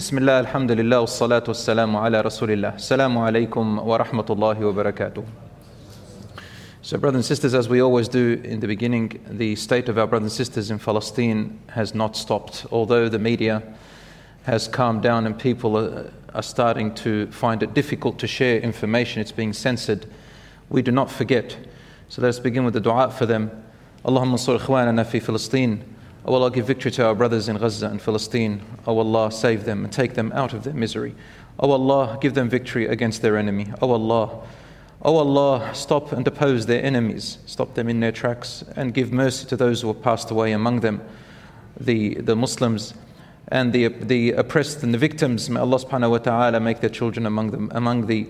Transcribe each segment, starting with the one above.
بسم الله الحمد لله والصلاة والسلام على رسول الله السلام عليكم ورحمة الله وبركاته So brothers and sisters, as we always do in the beginning, the state of our brothers and sisters in Palestine has not stopped. Although the media has calmed down and people are, are starting to find it difficult to share information, it's being censored, we do not forget. So let us begin with the dua for them. Allahumma ansur ikhwanana fi Palestine. O Allah, give victory to our brothers in Gaza and Palestine. O Allah, save them and take them out of their misery. O Allah, give them victory against their enemy. O Allah, O Allah, stop and oppose their enemies, stop them in their tracks, and give mercy to those who have passed away among them, the, the Muslims and the, the oppressed and the victims. May Allah subhanahu wa ta'ala make their children among them, among the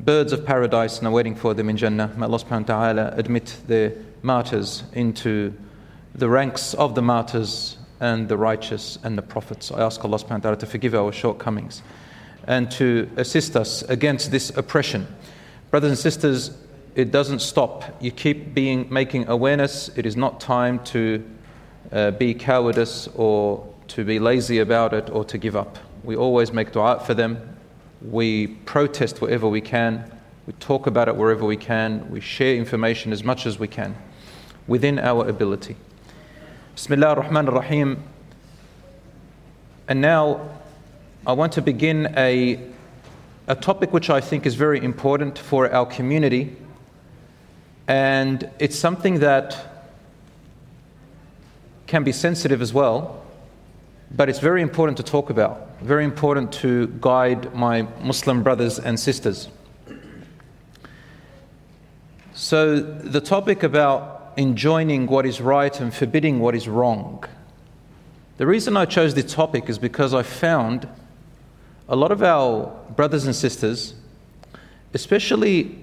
birds of paradise and are waiting for them in Jannah. May Allah subhanahu wa ta'ala admit their martyrs into the ranks of the martyrs and the righteous and the prophets. I ask Allah subhanahu wa ta'ala to forgive our shortcomings and to assist us against this oppression. Brothers and sisters, it doesn't stop. You keep being making awareness. It is not time to uh, be cowardice or to be lazy about it or to give up. We always make dua for them. We protest wherever we can. We talk about it wherever we can. We share information as much as we can within our ability. Bismillah ar-Rahman ar-Rahim. And now I want to begin a, a topic which I think is very important for our community. And it's something that can be sensitive as well, but it's very important to talk about, very important to guide my Muslim brothers and sisters. So, the topic about enjoining what is right and forbidding what is wrong. The reason I chose this topic is because I found a lot of our brothers and sisters, especially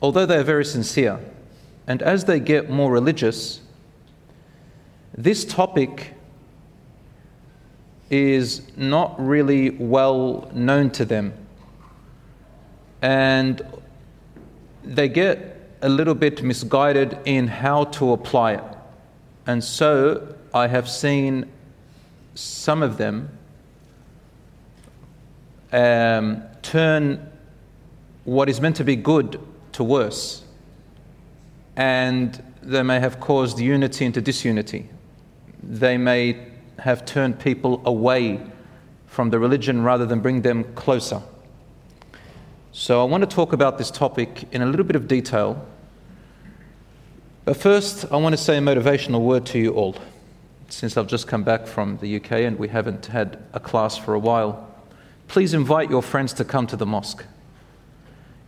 although they are very sincere, and as they get more religious, this topic is not really well known to them. And they get a little bit misguided in how to apply it. And so I have seen some of them um, turn what is meant to be good to worse. And they may have caused unity into disunity. They may have turned people away from the religion rather than bring them closer. So I want to talk about this topic in a little bit of detail. But first, I want to say a motivational word to you all. Since I've just come back from the UK and we haven't had a class for a while, please invite your friends to come to the mosque.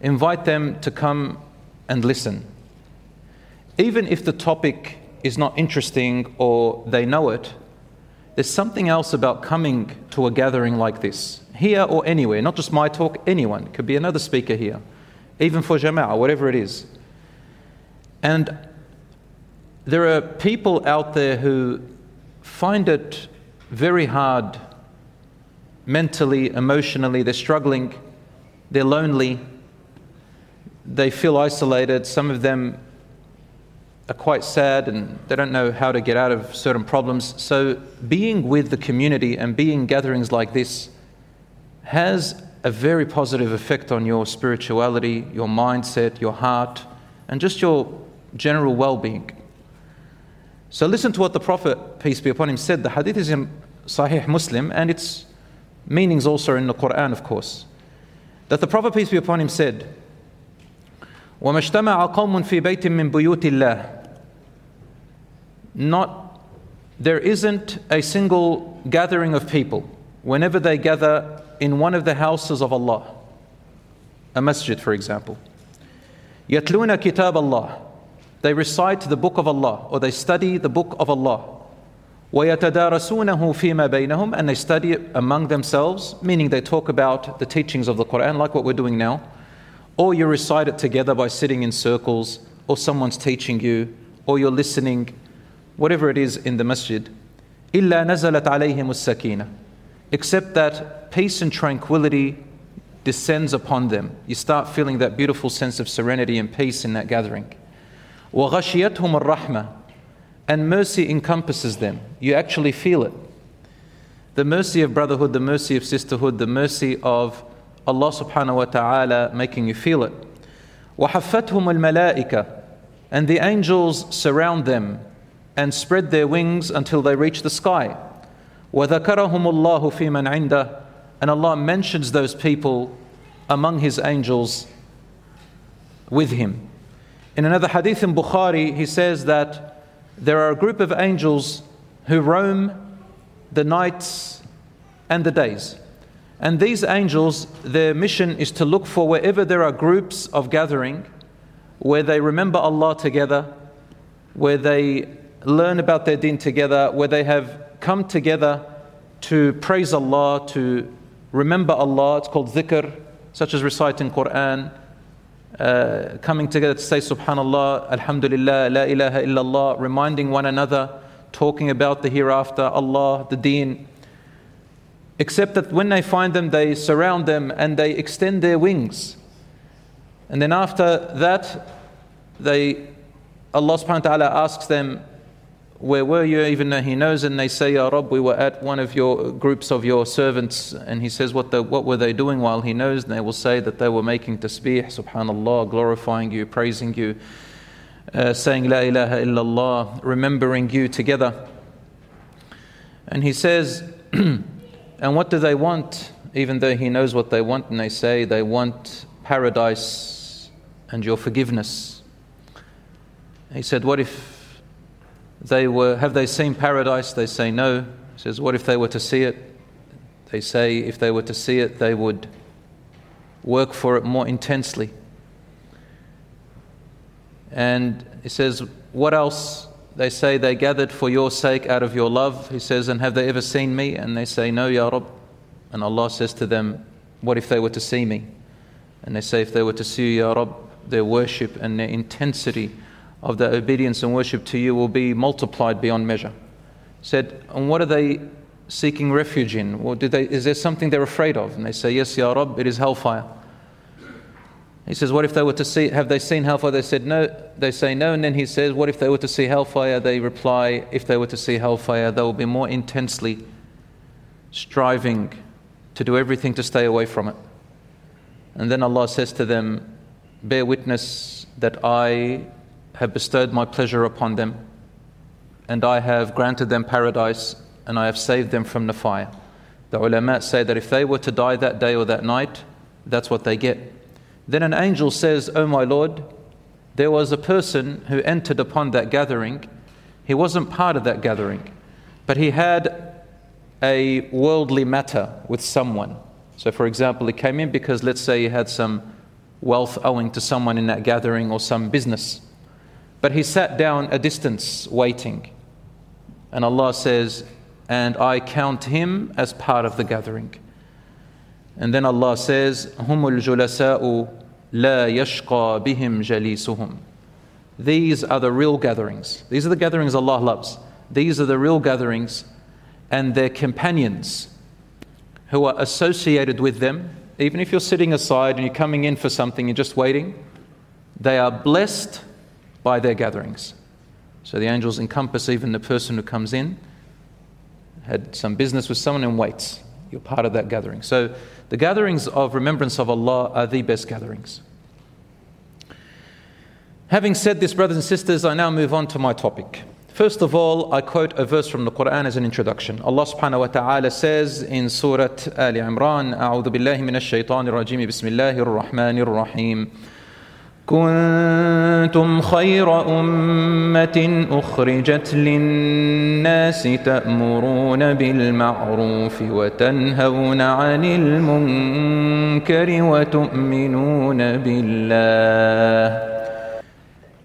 Invite them to come and listen. Even if the topic is not interesting or they know it, there's something else about coming to a gathering like this, here or anywhere, not just my talk, anyone. It could be another speaker here, even for Jama'ah, whatever it is. And there are people out there who find it very hard mentally, emotionally, they're struggling, they're lonely, they feel isolated. Some of them are quite sad and they don't know how to get out of certain problems. So, being with the community and being gatherings like this has a very positive effect on your spirituality, your mindset, your heart, and just your general well being. So, listen to what the Prophet, peace be upon him, said. The hadith is in Sahih Muslim and its meanings also in the Quran, of course. That the Prophet, peace be upon him, said, وما اجتمع قوم في بيت من بيوت الله not there isn't a single gathering of people whenever they gather in one of the houses of Allah a masjid for example يتلون كتاب الله they recite the book of Allah or they study the book of Allah ويتدارسونه فيما بينهم and they study it among themselves meaning they talk about the teachings of the Quran like what we're doing now or you recite it together by sitting in circles, or someone's teaching you, or you're listening, whatever it is in the masjid. إلا نزلت عليهم السكينة except that peace and tranquility descends upon them. You start feeling that beautiful sense of serenity and peace in that gathering. وغشيتهم الرحمة and mercy encompasses them. You actually feel it. the mercy of brotherhood, the mercy of sisterhood, the mercy of Allah subhanahu wa ta'ala making you feel it. وَحَفَّتْهُمُ الْمَلَائِكَةِ And the angels surround them and spread their wings until they reach the sky. وَذَكَرَهُمُ اللَّهُ فِي مَنْ عِنْدَهُ And Allah mentions those people among His angels with Him. In another hadith in Bukhari, he says that there are a group of angels who roam the nights and the days. And these angels, their mission is to look for wherever there are groups of gathering where they remember Allah together, where they learn about their deen together, where they have come together to praise Allah, to remember Allah. It's called dhikr, such as reciting Quran, uh, coming together to say Subhanallah, Alhamdulillah, La ilaha illallah, reminding one another, talking about the hereafter, Allah, the deen. Except that when they find them, they surround them and they extend their wings. And then after that, they, Allah subhanahu wa ta'ala asks them, where were you? Even though he knows, and they say, Ya Rab, we were at one of your groups of your servants. And he says, What, the, what were they doing while he knows? And they will say that they were making tasbih, subhanallah, glorifying you, praising you, uh, saying La ilaha illallah, remembering you together. And he says, And what do they want? Even though he knows what they want, and they say they want paradise and your forgiveness. He said, What if they were, have they seen paradise? They say no. He says, what if they were to see it? They say if they were to see it, they would work for it more intensely. And he says, what else? They say they gathered for your sake out of your love. He says, and have they ever seen me? And they say, no, Ya Rab. And Allah says to them, what if they were to see me? And they say, if they were to see you, Ya Rab, their worship and their intensity of their obedience and worship to you will be multiplied beyond measure. Said, and what are they seeking refuge in? Or did they, is there something they're afraid of? And they say, Yes, Ya Rab, it is hellfire. He says, What if they were to see, have they seen hellfire? They said, No. They say, No. And then he says, What if they were to see hellfire? They reply, If they were to see hellfire, they will be more intensely striving to do everything to stay away from it. And then Allah says to them, Bear witness that I have bestowed my pleasure upon them, and I have granted them paradise, and I have saved them from the fire. The ulama say that if they were to die that day or that night, that's what they get. Then an angel says, O oh my Lord, there was a person who entered upon that gathering. He wasn't part of that gathering, but he had a worldly matter with someone. So, for example, he came in because, let's say, he had some wealth owing to someone in that gathering or some business. But he sat down a distance waiting. And Allah says, And I count him as part of the gathering. And then Allah says, Humul julasa'u la yashqa bihim jalisuhum. These are the real gatherings. These are the gatherings Allah loves. These are the real gatherings, and their companions who are associated with them. Even if you're sitting aside and you're coming in for something, you're just waiting, they are blessed by their gatherings. So the angels encompass even the person who comes in, had some business with someone and waits. You're part of that gathering. So the gatherings of remembrance of Allah are the best gatherings. Having said this, brothers and sisters, I now move on to my topic. First of all, I quote a verse from the Quran as an introduction. Allah subhanahu wa ta'ala says in Surah Ali Imran, أعوذ بالله من الشيطان الرجيم بسم الله الرحمن الرحيم كنتم خير أمة أخرجت للناس تأمرون بالمعروف وتنهون عن المنكر وتؤمنون بالله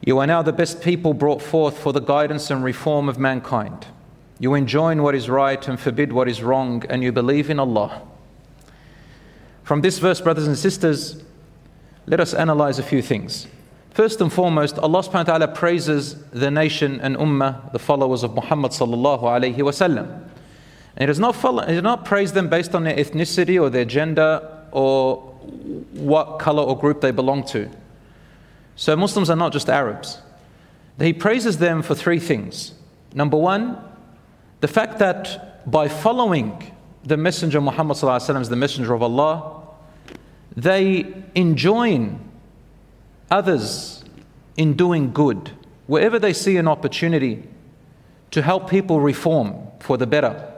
You are now the best people brought forth for the guidance and reform of mankind. You enjoin what is right and forbid what is wrong, and you believe in Allah. From this verse, brothers and sisters, let us analyze a few things. First and foremost, Allah subhanahu wa ta'ala praises the nation and ummah, the followers of Muhammad sallallahu alayhi wasallam. And he does, not follow, he does not praise them based on their ethnicity or their gender or what color or group they belong to. So Muslims are not just Arabs. He praises them for three things. Number one, the fact that by following the Messenger Muhammad is the Messenger of Allah, they enjoin others in doing good. Wherever they see an opportunity to help people reform for the better,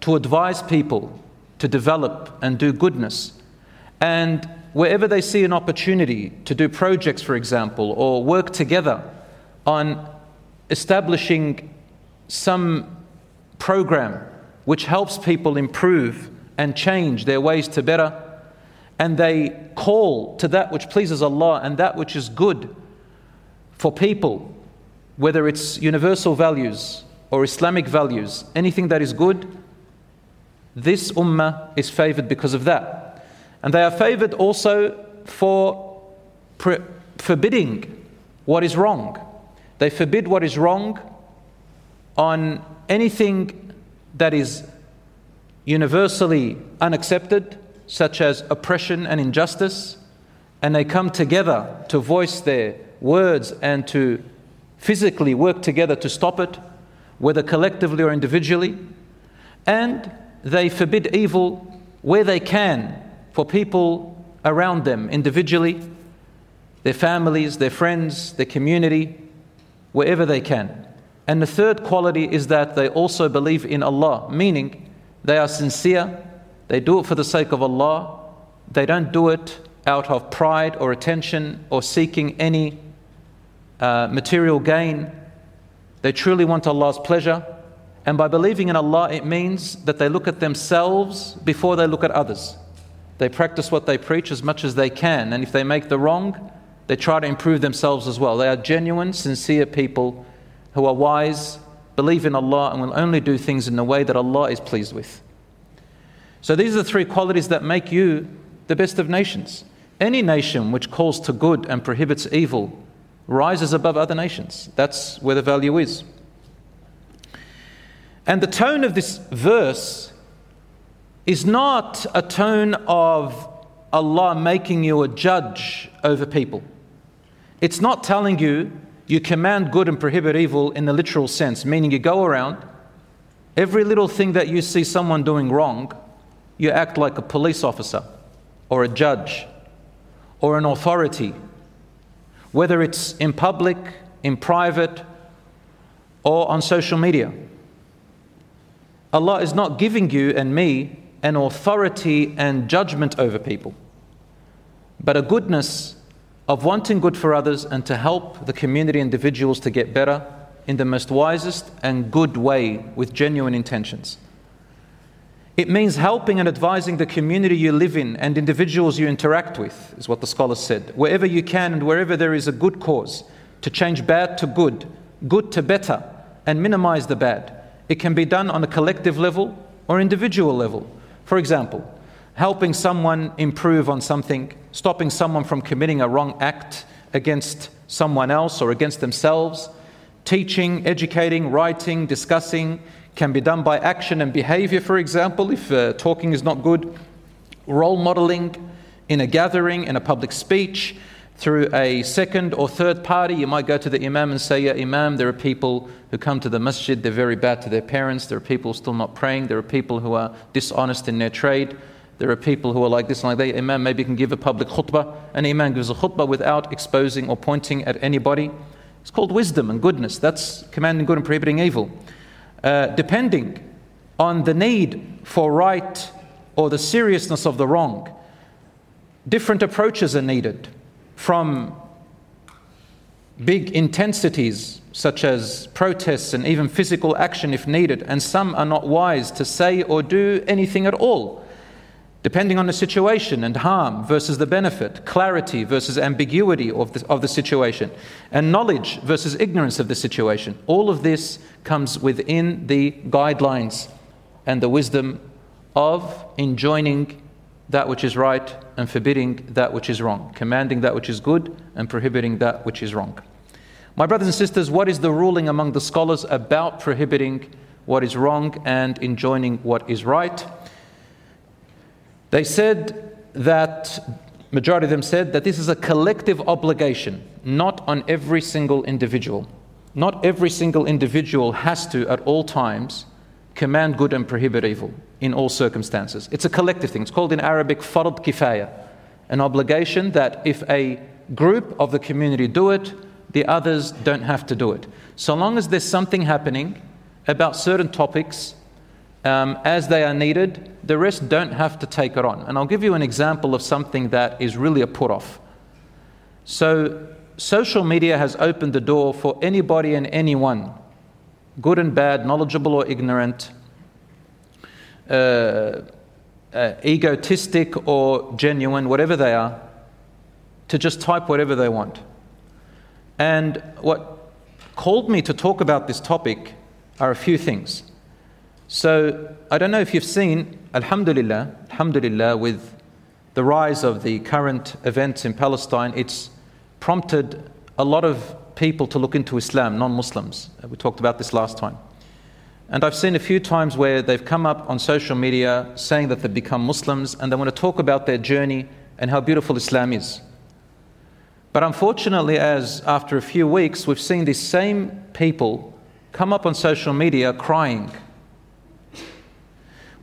to advise people to develop and do goodness, and wherever they see an opportunity to do projects, for example, or work together on establishing some program which helps people improve and change their ways to better, and they call to that which pleases Allah and that which is good for people, whether it's universal values or Islamic values, anything that is good, this ummah is favored because of that. And they are favored also for pre- forbidding what is wrong. They forbid what is wrong on anything that is universally unaccepted, such as oppression and injustice, and they come together to voice their words and to physically work together to stop it, whether collectively or individually, and they forbid evil where they can for people around them individually, their families, their friends, their community, wherever they can. And the third quality is that they also believe in Allah, meaning they are sincere, they do it for the sake of Allah, they don't do it out of pride or attention or seeking any uh, material gain. They truly want Allah's pleasure. And by believing in Allah, it means that they look at themselves before they look at others. They practice what they preach as much as they can. And if they make the wrong, they try to improve themselves as well. They are genuine, sincere people who are wise, believe in Allah, and will only do things in the way that Allah is pleased with. So these are the three qualities that make you the best of nations. Any nation which calls to good and prohibits evil rises above other nations. That's where the value is. And the tone of this verse is not a tone of Allah making you a judge over people. It's not telling you you command good and prohibit evil in the literal sense, meaning you go around, every little thing that you see someone doing wrong, you act like a police officer or a judge or an authority, whether it's in public, in private, or on social media. Allah is not giving you and me an authority and judgment over people, but a goodness of wanting good for others and to help the community individuals to get better in the most wisest and good way with genuine intentions. It means helping and advising the community you live in and individuals you interact with, is what the scholar said. Wherever you can and wherever there is a good cause to change bad to good, good to better, and minimize the bad. It can be done on a collective level or individual level. For example, helping someone improve on something, stopping someone from committing a wrong act against someone else or against themselves. Teaching, educating, writing, discussing can be done by action and behavior, for example, if uh, talking is not good. Role modeling in a gathering, in a public speech, through a second or third party. You might go to the Imam and say, Yeah, Imam, there are people who come to the masjid, they're very bad to their parents. There are people still not praying. There are people who are dishonest in their trade. There are people who are like this and like that. Imam maybe you can give a public khutbah, and Imam gives a khutbah without exposing or pointing at anybody. It's called wisdom and goodness. That's commanding good and prohibiting evil. Uh, depending on the need for right or the seriousness of the wrong, different approaches are needed from big intensities such as protests and even physical action if needed, and some are not wise to say or do anything at all depending on the situation and harm versus the benefit, clarity versus ambiguity of the, of the situation, and knowledge versus ignorance of the situation. All of this comes within the guidelines and the wisdom of enjoining that which is right and forbidding that which is wrong, commanding that which is good and prohibiting that which is wrong. My brothers and sisters, what is the ruling among the scholars about prohibiting what is wrong and enjoining what is right? They said that, majority of them said that this is a collective obligation, not on every single individual. Not every single individual has to, at all times, command good and prohibit evil. in all circumstances. It's a collective thing. It's called in Arabic fard kifaya, an obligation that if a group of the community do it, the others don't have to do it. So long as there's something happening about certain topics um, as they are needed, the rest don't have to take it on. And I'll give you an example of something that is really a put off. So, social media has opened the door for anybody and anyone, good and bad, knowledgeable or ignorant, uh, uh, egotistic or genuine, whatever they are, to just type whatever they want. And what called me to talk about this topic are a few things. So I don't know if you've seen, Alhamdulillah, Alhamdulillah, with the rise of the current events in Palestine, it's prompted a lot of people to look into Islam, non Muslims. Uh, we talked about this last time. And I've seen a few times where they've come up on social media saying that they've become Muslims and they want to talk about their journey and how beautiful Islam is. But unfortunately, as after a few weeks, we've seen these same people come up on social media crying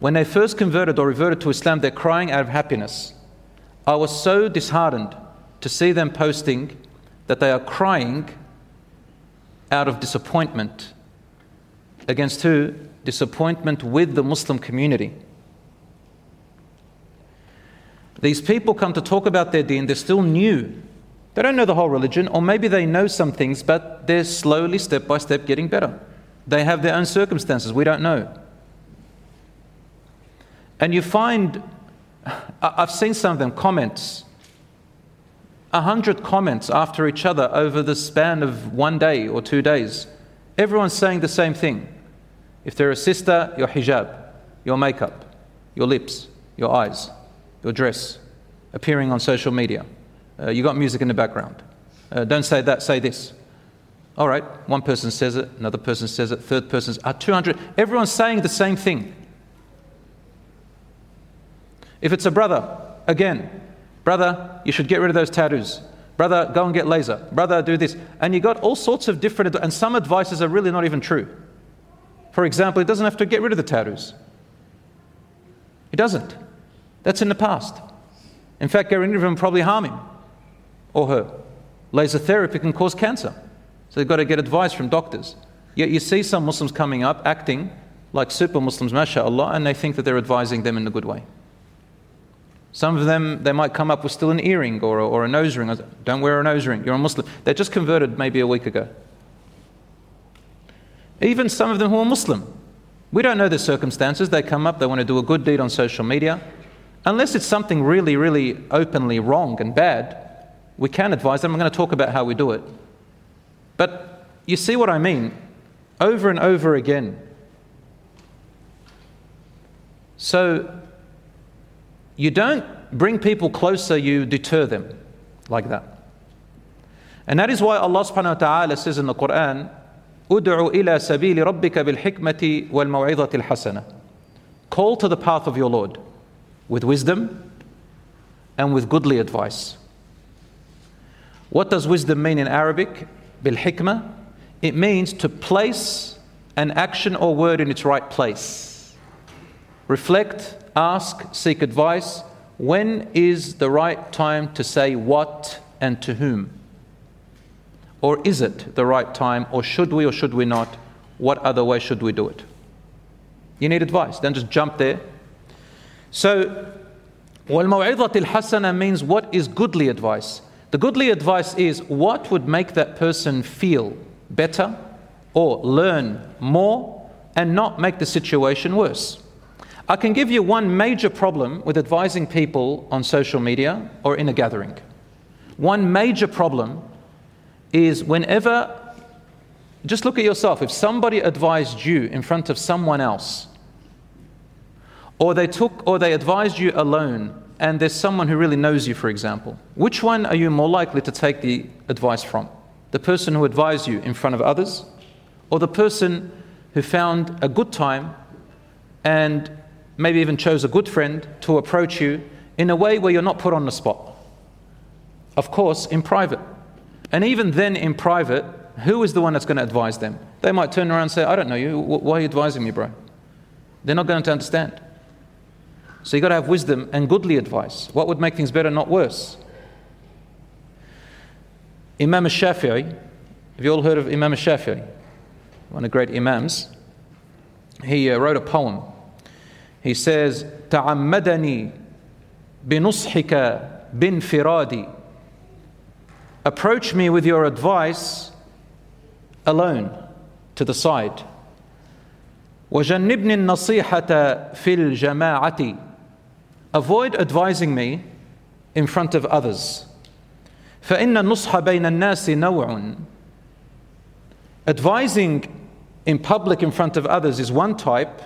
when they first converted or reverted to Islam, they're crying out of happiness. I was so disheartened to see them posting that they are crying out of disappointment. Against who? Disappointment with the Muslim community. These people come to talk about their deen, they're still new. They don't know the whole religion, or maybe they know some things, but they're slowly, step by step, getting better. They have their own circumstances, we don't know. And you find, I've seen some of them, comments, a hundred comments after each other over the span of one day or two days. Everyone's saying the same thing. If they're a sister, your hijab, your makeup, your lips, your eyes, your dress, appearing on social media. Uh, you got music in the background. Uh, don't say that, say this. All right, one person says it, another person says it, third person, uh, 200. Everyone's saying the same thing. If it's a brother, again, brother, you should get rid of those tattoos. Brother, go and get laser. Brother, do this. And you got all sorts of different, and some advices are really not even true. For example, he doesn't have to get rid of the tattoos. He doesn't. That's in the past. In fact, getting rid of them probably harm him or her. Laser therapy can cause cancer. So they've got to get advice from doctors. Yet you see some Muslims coming up acting like super Muslims, mashallah, and they think that they're advising them in a good way. Some of them, they might come up with still an earring or a, or a nose ring. Don't wear a nose ring, you're a Muslim. They just converted maybe a week ago. Even some of them who are Muslim. We don't know the circumstances. They come up, they want to do a good deed on social media. Unless it's something really, really openly wrong and bad, we can advise them. I'm going to talk about how we do it. But you see what I mean? Over and over again. So you don't bring people closer, you deter them like that. And that is why Allah subhanahu wa ta'ala says in the Quran, Udu'u ila sabili rabbika bil hikmati wal maw'idati hasana. Call to the path of your Lord with wisdom and with goodly advice. What does wisdom mean in Arabic? Bil hikmah. It means to place an action or word in its right place. Reflect ask, seek advice. When is the right time to say what and to whom? Or is it the right time, or should we or should we not? What other way should we do it? You need advice, don't just jump there. So, وَالْمَوْعِظَةِ الْحَسَنَةِ means what is goodly advice. The goodly advice is what would make that person feel better or learn more and not make the situation worse. I can give you one major problem with advising people on social media or in a gathering. One major problem is whenever, just look at yourself, if somebody advised you in front of someone else, or they took or they advised you alone and there's someone who really knows you for example which one are you more likely to take the advice from the person who advised you in front of others or the person who found a good time and maybe even chose a good friend to approach you in a way where you're not put on the spot. Of course, in private. And even then, in private, who is the one that's going to advise them? They might turn around and say, I don't know you. Why are you advising me, bro? They're not going to understand. So you've got to have wisdom and goodly advice. What would make things better, not worse? Imam al-Shafi'i, have you all heard of Imam al-Shafi'i? One of the great Imams. He uh, wrote a poem. He says, تعمدني بنصحك بانفرادي Approach me with your advice alone, to the side. وجنبني النصيحة في الجماعة Avoid advising me in front of others. فإن النصح بين الناس نوع Advising in public in front of others is one type.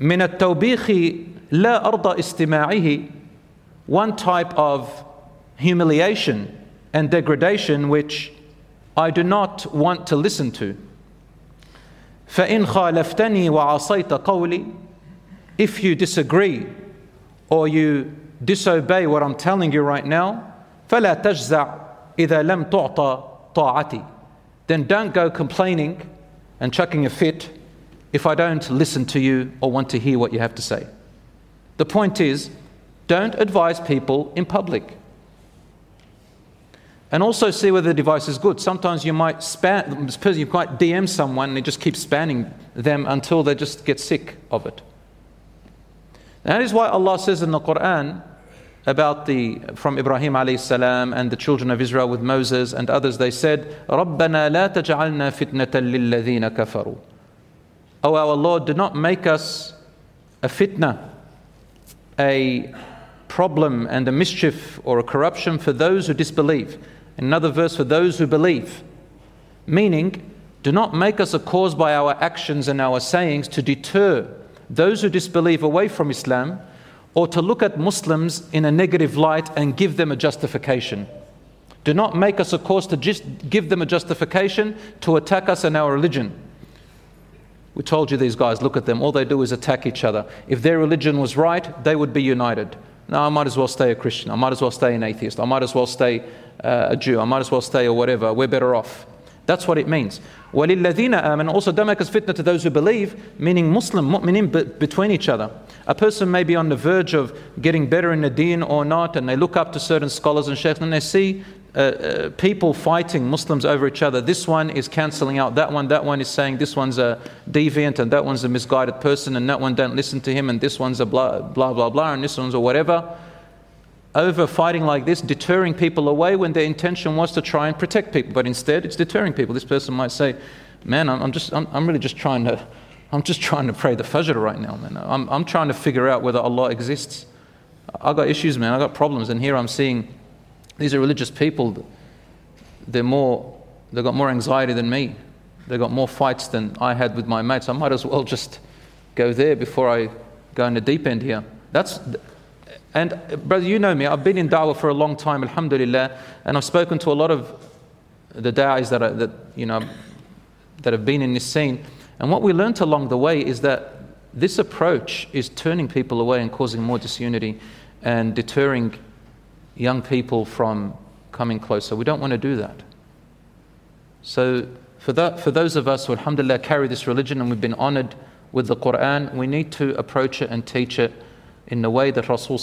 من التوبيخ لا أرضى استماعه one type of humiliation and degradation which I do not want to listen to. فإن خالفتني وعصيت قولي if you disagree or you disobey what I'm telling you right now فلا تجزع إذا لم تعطى طاعتي then don't go complaining and chucking a fit if I don't listen to you or want to hear what you have to say. The point is, don't advise people in public. And also see whether the device is good. Sometimes you might spam, you might DM someone and they just keep spamming them until they just get sick of it. That is why Allah says in the Quran about the from Ibrahim alayhi salam and the children of Israel with Moses and others, they said, رَبَّنَا لَا تَجْعَلْنَا فِتْنَةً لِلَّذِينَ كَفَرُوا. Oh our Lord, do not make us a fitna, a problem and a mischief or a corruption for those who disbelieve. Another verse, for those who believe. Meaning, do not make us a cause by our actions and our sayings to deter those who disbelieve away from Islam or to look at Muslims in a negative light and give them a justification. Do not make us a cause to just give them a justification to attack us and our religion. We told you these guys, look at them, all they do is attack each other. If their religion was right, they would be united. No, I might as well stay a Christian. I might as well stay an atheist. I might as well stay uh, a Jew. I might as well stay or whatever. We're better off. That's what it means. وَلِلَّذِينَ آمَنُوا Also, don't make us fitna to those who believe, meaning Muslim, mu'minin, between each other. A person may be on the verge of getting better in the deen or not, and they look up to certain scholars and sheikhs, and they see uh, uh, people fighting Muslims over each other. This one is cancelling out that one, that one is saying this one's a deviant, and that one's a misguided person, and that one don't listen to him, and this one's a blah, blah, blah, blah, and this one's a whatever over fighting like this, deterring people away when their intention was to try and protect people. But instead, it's deterring people. This person might say, Man, I'm, I'm just, I'm, I'm, really just trying to, I'm just trying to pray the Fajr right now, man. I'm, I'm trying to figure out whether Allah exists. I've got issues, man. I've got problems. And here I'm seeing these are religious people. They're more, they've got more anxiety than me. They've got more fights than I had with my mates. I might as well just go there before I go in the deep end here. That's, and brother, you know me, I've been in da'wah for a long time, alhamdulillah, and I've spoken to a lot of the da'is that, are, that, you know, that have been in this scene. And what we learnt along the way is that this approach is turning people away and causing more disunity and deterring young people from coming closer. We don't want to do that. So, for, that, for those of us who, alhamdulillah, carry this religion and we've been honored with the Quran, we need to approach it and teach it in the way that Rasul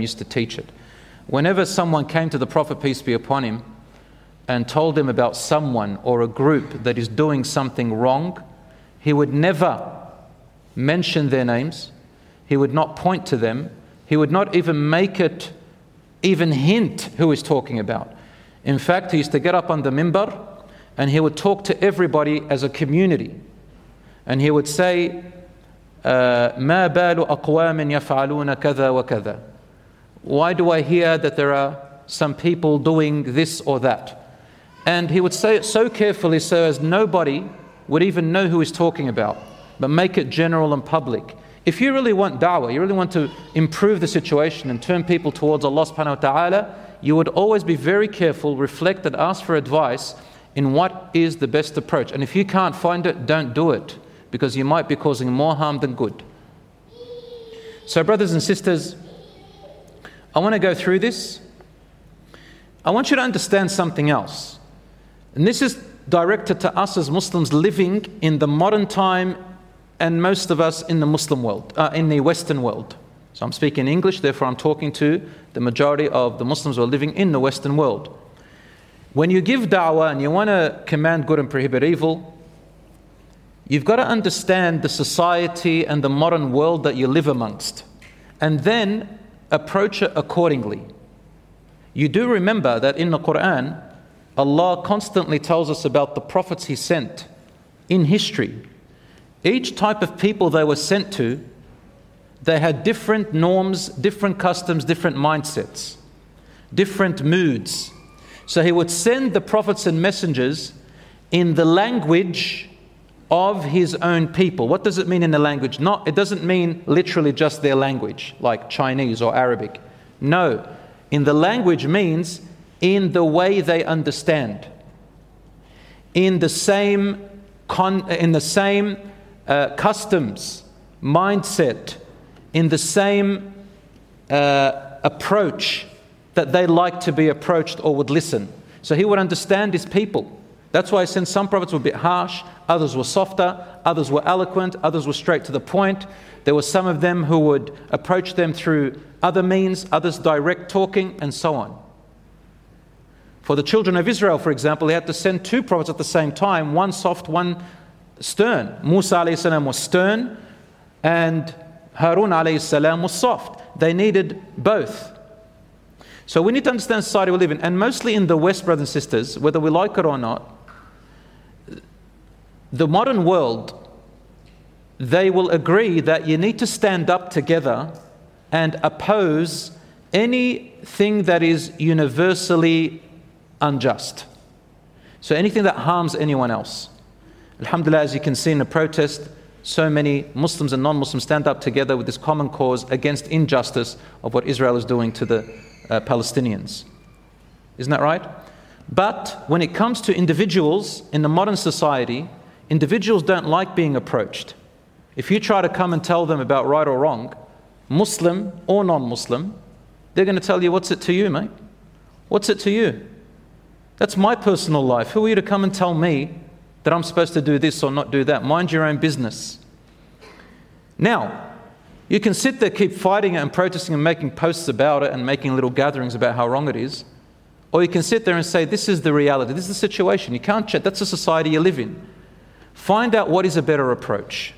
used to teach it. Whenever someone came to the Prophet, peace be upon him, and told him about someone or a group that is doing something wrong, he would never mention their names, he would not point to them, he would not even make it, even hint who he's talking about. In fact, he used to get up on the mimbar and he would talk to everybody as a community. And he would say, ما بال أقوام يفعلون كذا وكذا Why do I hear that there are some people doing this or that? And he would say it so carefully so as nobody would even know who he's talking about, but make it general and public. If you really want da'wah, you really want to improve the situation and turn people towards Allah subhanahu wa ta'ala, you would always be very careful, reflect and ask for advice in what is the best approach. And if you can't find it, don't do it because you might be causing more harm than good. So, brothers and sisters, I want to go through this. I want you to understand something else. And this is directed to us as Muslims living in the modern time and most of us in the Muslim world, uh, in the Western world. So I'm speaking English, therefore I'm talking to the majority of the Muslims who are living in the Western world. When you give da'wah and you want to command good and prohibit evil, you've got to understand the society and the modern world that you live amongst, and then approach it accordingly. You do remember that in the Quran, Allah constantly tells us about the prophets He sent in history. Each type of people they were sent to they had different norms, different customs, different mindsets, different moods. So he would send the prophets and messengers in the language of his own people. What does it mean in the language? Not, it doesn't mean literally just their language, like Chinese or Arabic. No, in the language means in the way they understand, in the same, con, in the same uh, customs, mindset, in the same uh, approach that they like to be approached or would listen. So he would understand his people. That's why since some prophets were a bit harsh, others were softer, others were eloquent, others were straight to the point. There were some of them who would approach them through other means, others direct talking, and so on. For the children of Israel, for example, they had to send two prophets at the same time, one soft, one stern. Musa was stern, and Harun alayhi was soft. They needed both. So we need to understand society we live in. And mostly in the West, brothers and sisters, whether we like it or not, the modern world, they will agree that you need to stand up together and oppose anything that is universally unjust. So anything that harms anyone else. Alhamdulillah, as you can see in the protest, so many Muslims and non Muslims stand up together with this common cause against injustice of what Israel is doing to the uh, Palestinians. Isn't that right? But when it comes to individuals in the modern society, individuals don't like being approached. If you try to come and tell them about right or wrong, Muslim or non Muslim, they're going to tell you, What's it to you, mate? What's it to you? That's my personal life. Who are you to come and tell me that I'm supposed to do this or not do that. Mind your own business. Now, you can sit there, keep fighting it and protesting and making posts about it and making little gatherings about how wrong it is. Or you can sit there and say, This is the reality, this is the situation. You can't check, that's the society you live in. Find out what is a better approach.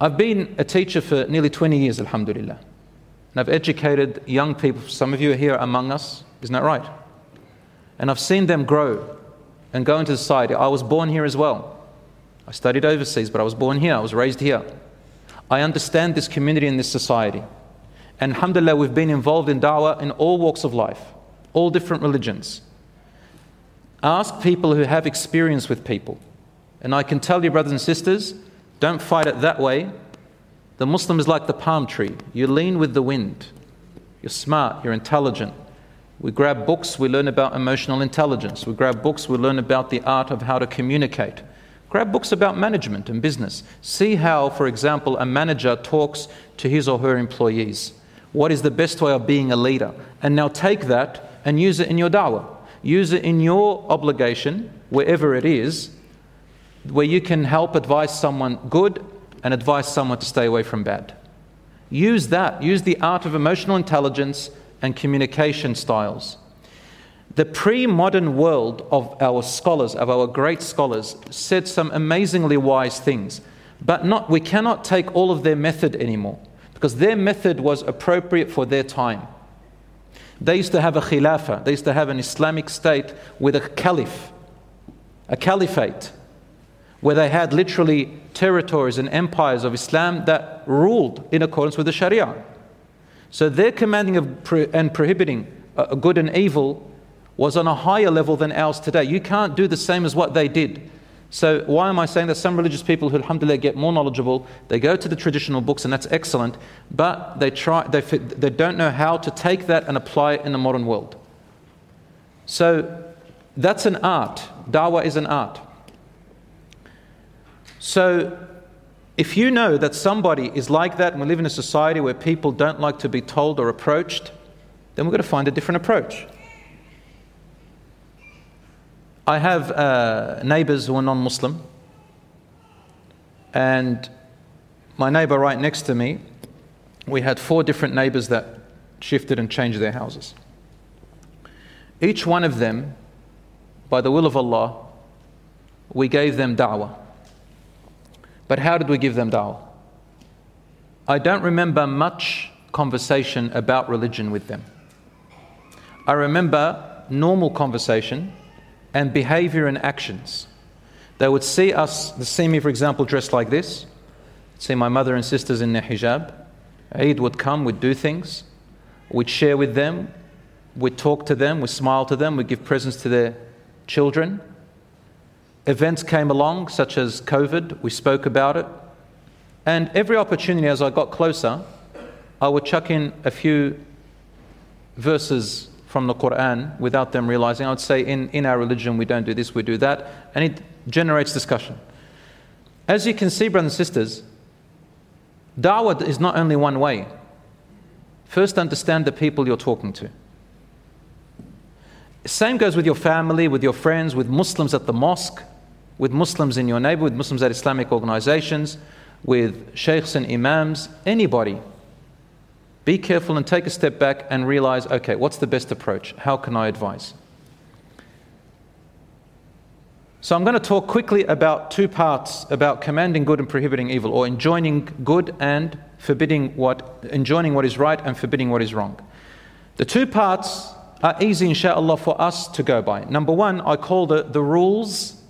I've been a teacher for nearly 20 years, Alhamdulillah. And I've educated young people. Some of you are here among us, isn't that right? And I've seen them grow and go into society. I was born here as well. I studied overseas, but I was born here. I was raised here. I understand this community and this society. And alhamdulillah, we've been involved in da'wah in all walks of life, all different religions. Ask people who have experience with people. And I can tell you, brothers and sisters, don't fight it that way. The Muslim is like the palm tree. You lean with the wind. You're smart, you're intelligent, we grab books, we learn about emotional intelligence. We grab books, we learn about the art of how to communicate. Grab books about management and business. See how, for example, a manager talks to his or her employees. What is the best way of being a leader? And now take that and use it in your dawah. Use it in your obligation, wherever it is, where you can help advise someone good and advise someone to stay away from bad. Use that. Use the art of emotional intelligence and communication styles. The pre modern world of our scholars, of our great scholars, said some amazingly wise things, but not, we cannot take all of their method anymore because their method was appropriate for their time. They used to have a khilafah, they used to have an Islamic state with a caliph, a caliphate, where they had literally territories and empires of Islam that ruled in accordance with the Sharia. So their commanding of pro- and prohibiting uh, good and evil was on a higher level than ours today. You can't do the same as what they did. So why am I saying that some religious people who alhamdulillah get more knowledgeable, they go to the traditional books and that's excellent, but they try they, they don't know how to take that and apply it in the modern world. So that's an art. Dawah is an art. So if you know that somebody is like that and we live in a society where people don't like to be told or approached, then we've got to find a different approach. I have uh, neighbors who are non Muslim, and my neighbor right next to me, we had four different neighbors that shifted and changed their houses. Each one of them, by the will of Allah, we gave them da'wah. But how did we give them da'wah? I don't remember much conversation about religion with them. I remember normal conversation and behavior and actions. They would see us, see me, for example, dressed like this, see my mother and sisters in their hijab. Eid would come, we'd do things, we'd share with them, we'd talk to them, we'd smile to them, we'd give presents to their children. Events came along, such as COVID, we spoke about it. And every opportunity as I got closer, I would chuck in a few verses from the Quran without them realizing. I would say, in, in our religion, we don't do this, we do that. And it generates discussion. As you can see, brothers and sisters, da'wah is not only one way. First, understand the people you're talking to. Same goes with your family, with your friends, with Muslims at the mosque, with Muslims in your neighborhood, with Muslims at Islamic organizations, with sheikhs and imams, anybody. Be careful and take a step back and realize okay, what's the best approach? How can I advise? So, I'm going to talk quickly about two parts about commanding good and prohibiting evil, or enjoining good and forbidding what, enjoining what is right and forbidding what is wrong. The two parts are easy, inshallah, for us to go by. Number one, I call the, the rules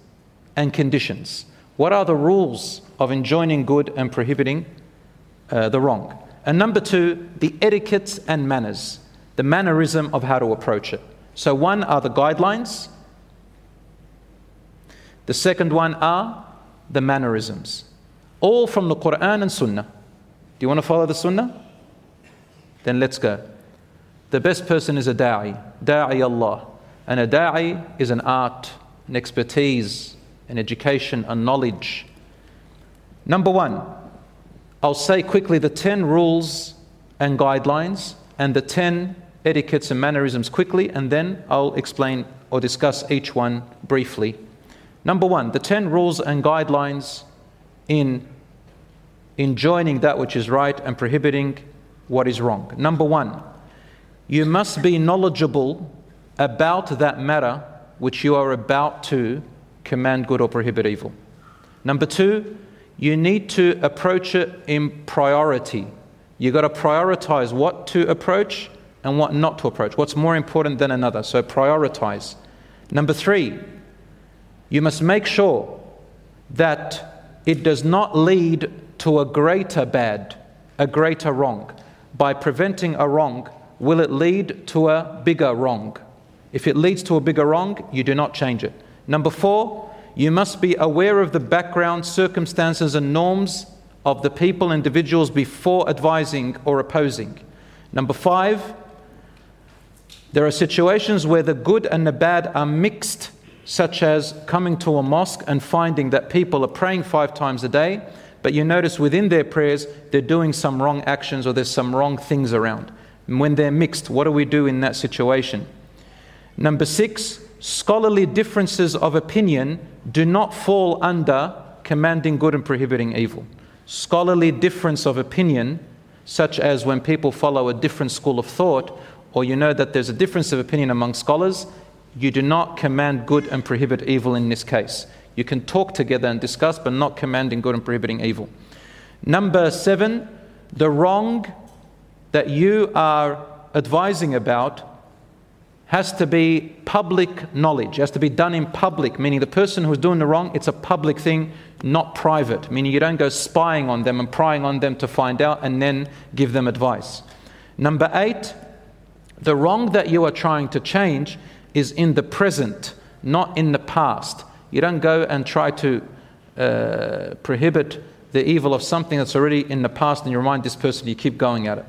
and conditions. What are the rules of enjoining good and prohibiting uh, the wrong? And number two, the etiquettes and manners, the mannerism of how to approach it. So, one are the guidelines, the second one are the mannerisms, all from the Quran and Sunnah. Do you want to follow the Sunnah? Then let's go. The best person is a da'i, da'i Allah. And a da'i is an art, an expertise, an education, and knowledge. Number one, I'll say quickly the 10 rules and guidelines and the 10 etiquettes and mannerisms quickly, and then I'll explain or discuss each one briefly Number one, the 10 rules and guidelines in enjoining that which is right and prohibiting what is wrong. Number one, you must be knowledgeable about that matter which you are about to command good or prohibit evil. Number two, you need to approach it in priority. You've got to prioritize what to approach and what not to approach. What's more important than another? So prioritize. Number three, you must make sure that it does not lead to a greater bad, a greater wrong. By preventing a wrong, will it lead to a bigger wrong? If it leads to a bigger wrong, you do not change it. Number four, you must be aware of the background, circumstances, and norms of the people, individuals before advising or opposing. Number five, there are situations where the good and the bad are mixed such as coming to a mosque and finding that people are praying five times a day, but you notice within their prayers they're doing some wrong actions or there's some wrong things around. And when they're mixed, what do we do in that situation? Number six, scholarly differences of opinion do not fall under commanding good and prohibiting evil. Scholarly difference of opinion, such as when people follow a different school of thought, or you know that there's a difference of opinion among scholars, you do not command good and prohibit evil in this case. You can talk together and discuss, but not commanding good and prohibiting evil. Number seven, the wrong that you are advising about has to be public knowledge, has to be done in public, meaning the person who's doing the wrong, it's a public thing, not private, meaning you don't go spying on them and prying on them to find out and then give them advice. Number eight, the wrong that you are trying to change is in the present, not in the past. You don't go and try to uh, prohibit the evil of something that's already in the past and you remind this person, you keep going at it.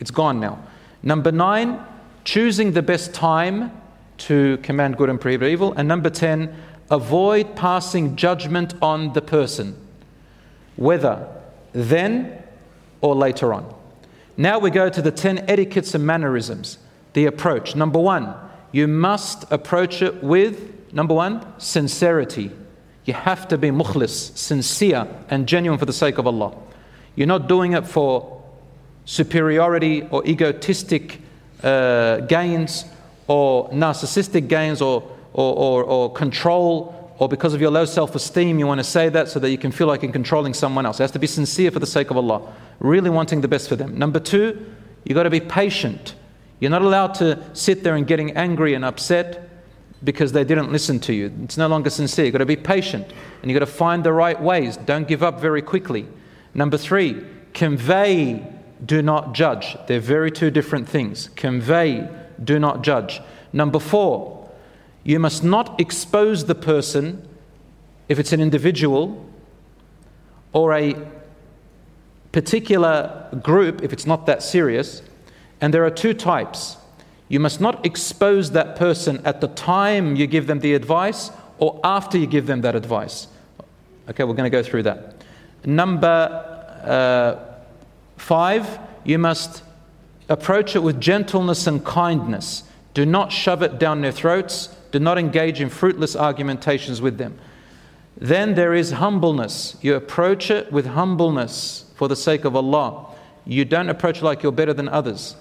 It's gone now. Number nine, choosing the best time to command good and prohibit evil. And number 10, avoid passing judgment on the person, whether then or later on. Now we go to the 10 etiquettes and mannerisms, the approach. Number one, you must approach it with Number one, sincerity. You have to be mukhlis, sincere and genuine for the sake of Allah. You're not doing it for superiority or egotistic uh, gains or narcissistic gains or, or, or, or control or because of your low self esteem, you want to say that so that you can feel like you're controlling someone else. It has to be sincere for the sake of Allah, really wanting the best for them. Number two, you've got to be patient. You're not allowed to sit there and getting angry and upset because they didn't listen to you. It's no longer sincere. You've got to be patient and you've got to find the right ways. Don't give up very quickly. Number three, convey, do not judge. They're very two different things. Convey, do not judge. Number four, you must not expose the person if it's an individual or a particular group, if it's not that serious. And there are two types. You must not expose that person at the time you give them the advice or after you give them that advice. Okay, we're going to go through that. Number uh, five, you must approach it with gentleness and kindness. Do not shove it down their throats. Do not engage in fruitless argumentations with them. Then there is humbleness. You approach it with humbleness for the sake of Allah. You don't approach like you're better than others.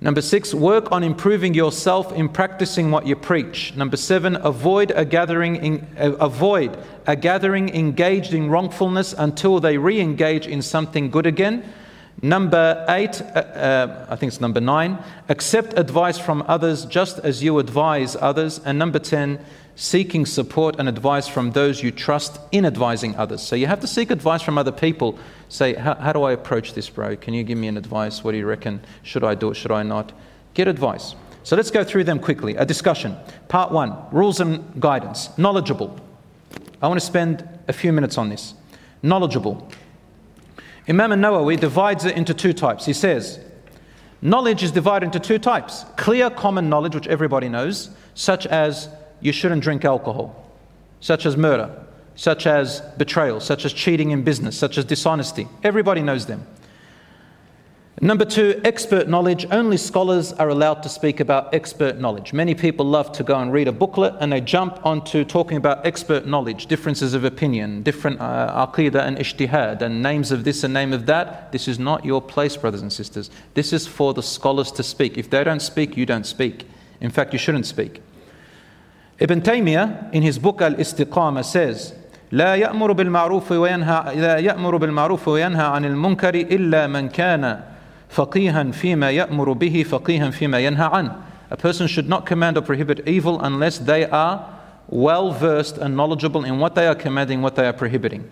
Number six, work on improving yourself in practicing what you preach. Number seven, avoid a gathering, in, uh, avoid a gathering engaged in wrongfulness until they re-engage in something good again. Number eight, uh, uh, I think it's number nine, accept advice from others just as you advise others. And number ten, seeking support and advice from those you trust in advising others. So you have to seek advice from other people. Say, how do I approach this, bro? Can you give me an advice? What do you reckon? Should I do it? Should I not? Get advice. So let's go through them quickly. A discussion. Part one rules and guidance. Knowledgeable. I want to spend a few minutes on this. Knowledgeable. Imam Nawawi divides it into two types. He says, Knowledge is divided into two types clear common knowledge, which everybody knows, such as you shouldn't drink alcohol, such as murder, such as betrayal, such as cheating in business, such as dishonesty. Everybody knows them. Number two, expert knowledge. Only scholars are allowed to speak about expert knowledge. Many people love to go and read a booklet and they jump onto talking about expert knowledge, differences of opinion, different uh, aqidah and ijtihad, and names of this and name of that. This is not your place, brothers and sisters. This is for the scholars to speak. If they don't speak, you don't speak. In fact, you shouldn't speak. Ibn Taymiyyah, in his book Al Istiqama, says, لا يأمر بالمعروف وينهى لا يأمر بالمعروف وينهى عن المنكر إلا من كان فقيها فيما يأمر به فقيها فيما ينهى عنه. A person should not command or prohibit evil unless they are well versed and knowledgeable in what they are commanding, what they are prohibiting.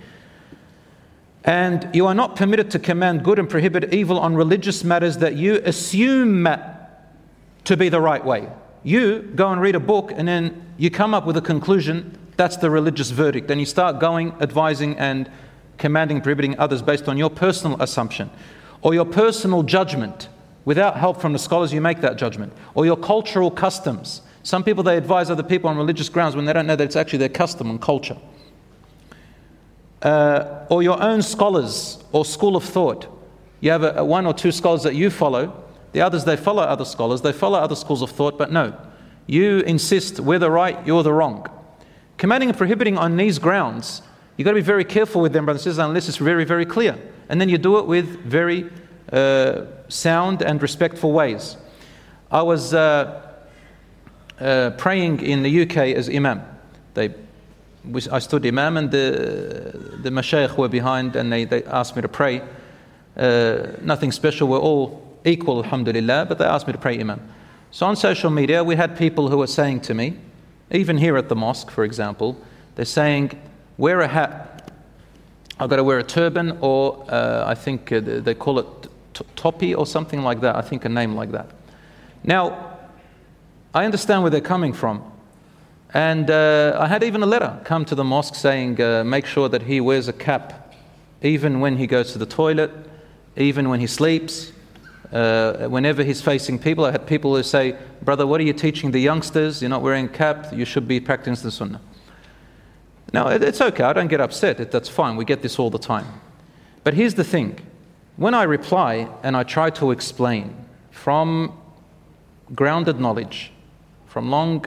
And you are not permitted to command good and prohibit evil on religious matters that you assume to be the right way. You go and read a book and then you come up with a conclusion, that's the religious verdict. And you start going, advising, and commanding, prohibiting others based on your personal assumption or your personal judgment. Without help from the scholars, you make that judgment. Or your cultural customs. Some people, they advise other people on religious grounds when they don't know that it's actually their custom and culture. Uh, or your own scholars or school of thought. You have a, a one or two scholars that you follow. The others, they follow other scholars. They follow other schools of thought, but no. You insist we're the right, you're the wrong. Commanding and prohibiting on these grounds, you've got to be very careful with them, brothers and sisters, unless it's very, very clear. And then you do it with very uh, sound and respectful ways. I was uh, uh, praying in the UK as Imam. They, I stood Imam, and the, the mashayikh were behind, and they, they asked me to pray. Uh, nothing special, we're all equal, alhamdulillah, but they asked me to pray Imam. So on social media, we had people who were saying to me, even here at the mosque, for example, they're saying, wear a hat. I've got to wear a turban, or uh, I think uh, they call it t- topi or something like that. I think a name like that. Now, I understand where they're coming from. And uh, I had even a letter come to the mosque saying, uh, make sure that he wears a cap even when he goes to the toilet, even when he sleeps, uh, whenever he's facing people, I had people who say, Brother, what are you teaching the youngsters? You're not wearing a cap, you should be practicing the sunnah. Now, it's okay, I don't get upset, that's fine, we get this all the time. But here's the thing when I reply and I try to explain from grounded knowledge, from long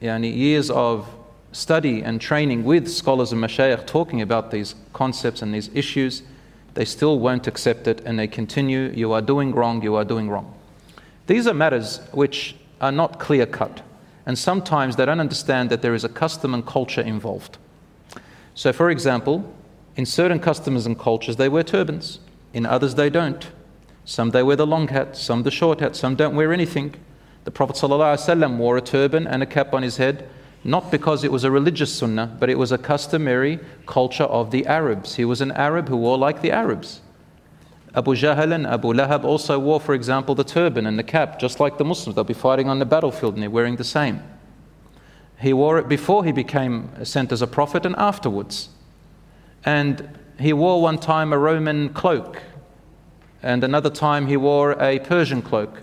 yani, years of study and training with scholars and mashayikh talking about these concepts and these issues, they still won't accept it and they continue, you are doing wrong, you are doing wrong. These are matters which are not clear cut, and sometimes they don't understand that there is a custom and culture involved. So, for example, in certain customs and cultures, they wear turbans, in others, they don't. Some they wear the long hat, some the short hat, some don't wear anything. The Prophet ﷺ wore a turban and a cap on his head not because it was a religious sunnah, but it was a customary culture of the Arabs. He was an Arab who wore like the Arabs. Abu Jahl and Abu Lahab also wore, for example, the turban and the cap, just like the Muslims. They'll be fighting on the battlefield and they're wearing the same. He wore it before he became sent as a prophet and afterwards. And he wore one time a Roman cloak, and another time he wore a Persian cloak.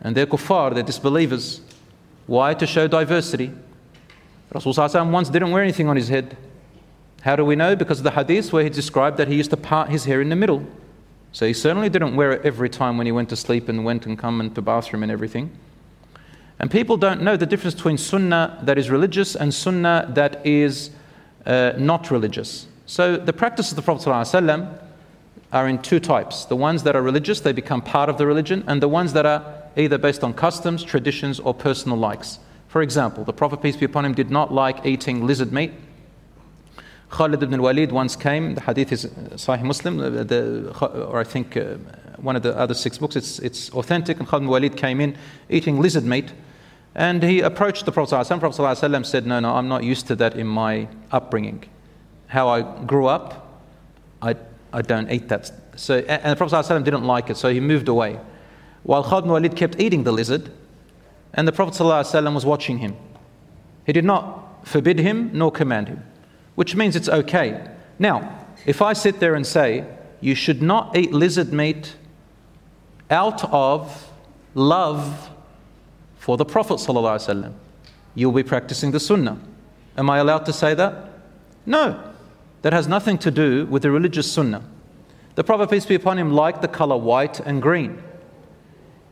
And they're kuffar, they're disbelievers. Why? To show diversity. Rasul once didn't wear anything on his head. How do we know? Because of the hadith where he described that he used to part his hair in the middle. So he certainly didn't wear it every time when he went to sleep and went and come into the bathroom and everything. And people don't know the difference between sunnah that is religious and sunnah that is uh, not religious. So the practice of the Prophet ﷺ are in two types. The ones that are religious, they become part of the religion, and the ones that are either based on customs, traditions, or personal likes. For example, the Prophet, peace be upon him, did not like eating lizard meat. Khalid ibn al-Walid once came, the hadith is Sahih Muslim, the, or I think uh, one of the other six books, it's, it's authentic, and Khalid ibn al-Walid came in eating lizard meat, and he approached the Prophet The Prophet ﷺ said, no, no, I'm not used to that in my upbringing. How I grew up, I, I don't eat that. So, and the Prophet ﷺ didn't like it, so he moved away while Khalid ibn Walid kept eating the lizard, and the Prophet ﷺ was watching him. He did not forbid him nor command him, which means it's okay. Now, if I sit there and say, you should not eat lizard meat out of love for the Prophet ﷺ, you'll be practicing the sunnah. Am I allowed to say that? No. That has nothing to do with the religious sunnah. The Prophet, peace be upon him, liked the color white and green.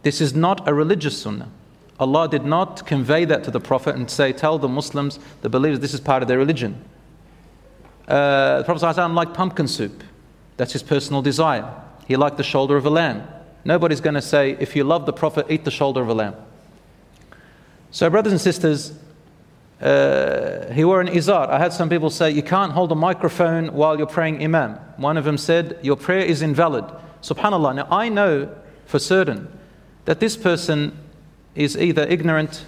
This is not a religious sunnah. Allah did not convey that to the Prophet and say, Tell the Muslims, the believers, this is part of their religion. Uh, the Prophet ﷺ liked pumpkin soup. That's his personal desire. He liked the shoulder of a lamb. Nobody's going to say, If you love the Prophet, eat the shoulder of a lamb. So, brothers and sisters, uh, he wore an izar. I had some people say, You can't hold a microphone while you're praying Imam. One of them said, Your prayer is invalid. SubhanAllah. Now, I know for certain that this person is either ignorant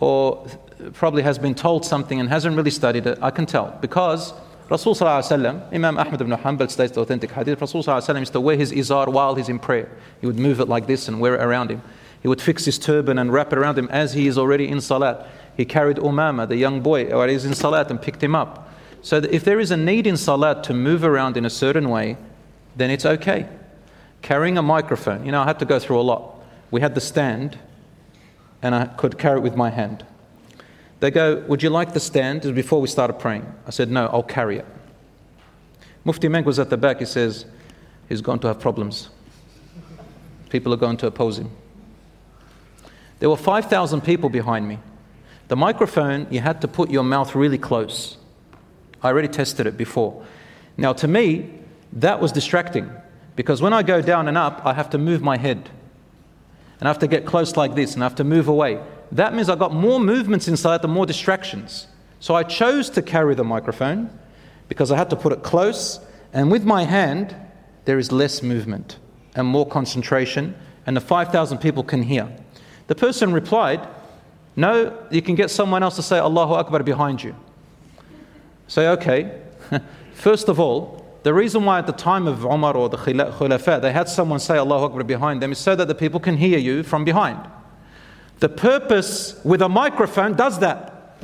or probably has been told something and hasn't really studied it. I can tell because Rasul Imam Ahmad ibn Hanbal states the authentic hadith. Rasul used to wear his izar while he's in prayer. He would move it like this and wear it around him. He would fix his turban and wrap it around him as he is already in salat. He carried Umama, the young boy, while he's in salat and picked him up. So if there is a need in salat to move around in a certain way, then it's okay. Carrying a microphone, you know, I had to go through a lot we had the stand, and I could carry it with my hand. They go, Would you like the stand? Before we started praying. I said, No, I'll carry it. Mufti Menk was at the back. He says, He's going to have problems. People are going to oppose him. There were 5,000 people behind me. The microphone, you had to put your mouth really close. I already tested it before. Now, to me, that was distracting because when I go down and up, I have to move my head and I have to get close like this and I have to move away. That means I've got more movements inside, the more distractions. So I chose to carry the microphone because I had to put it close, and with my hand, there is less movement and more concentration, and the 5,000 people can hear. The person replied, No, you can get someone else to say Allahu Akbar behind you. Say, okay, first of all, the reason why at the time of Umar or the Khulafa they had someone say Allahu Akbar behind them is so that the people can hear you from behind. The purpose with a microphone does that.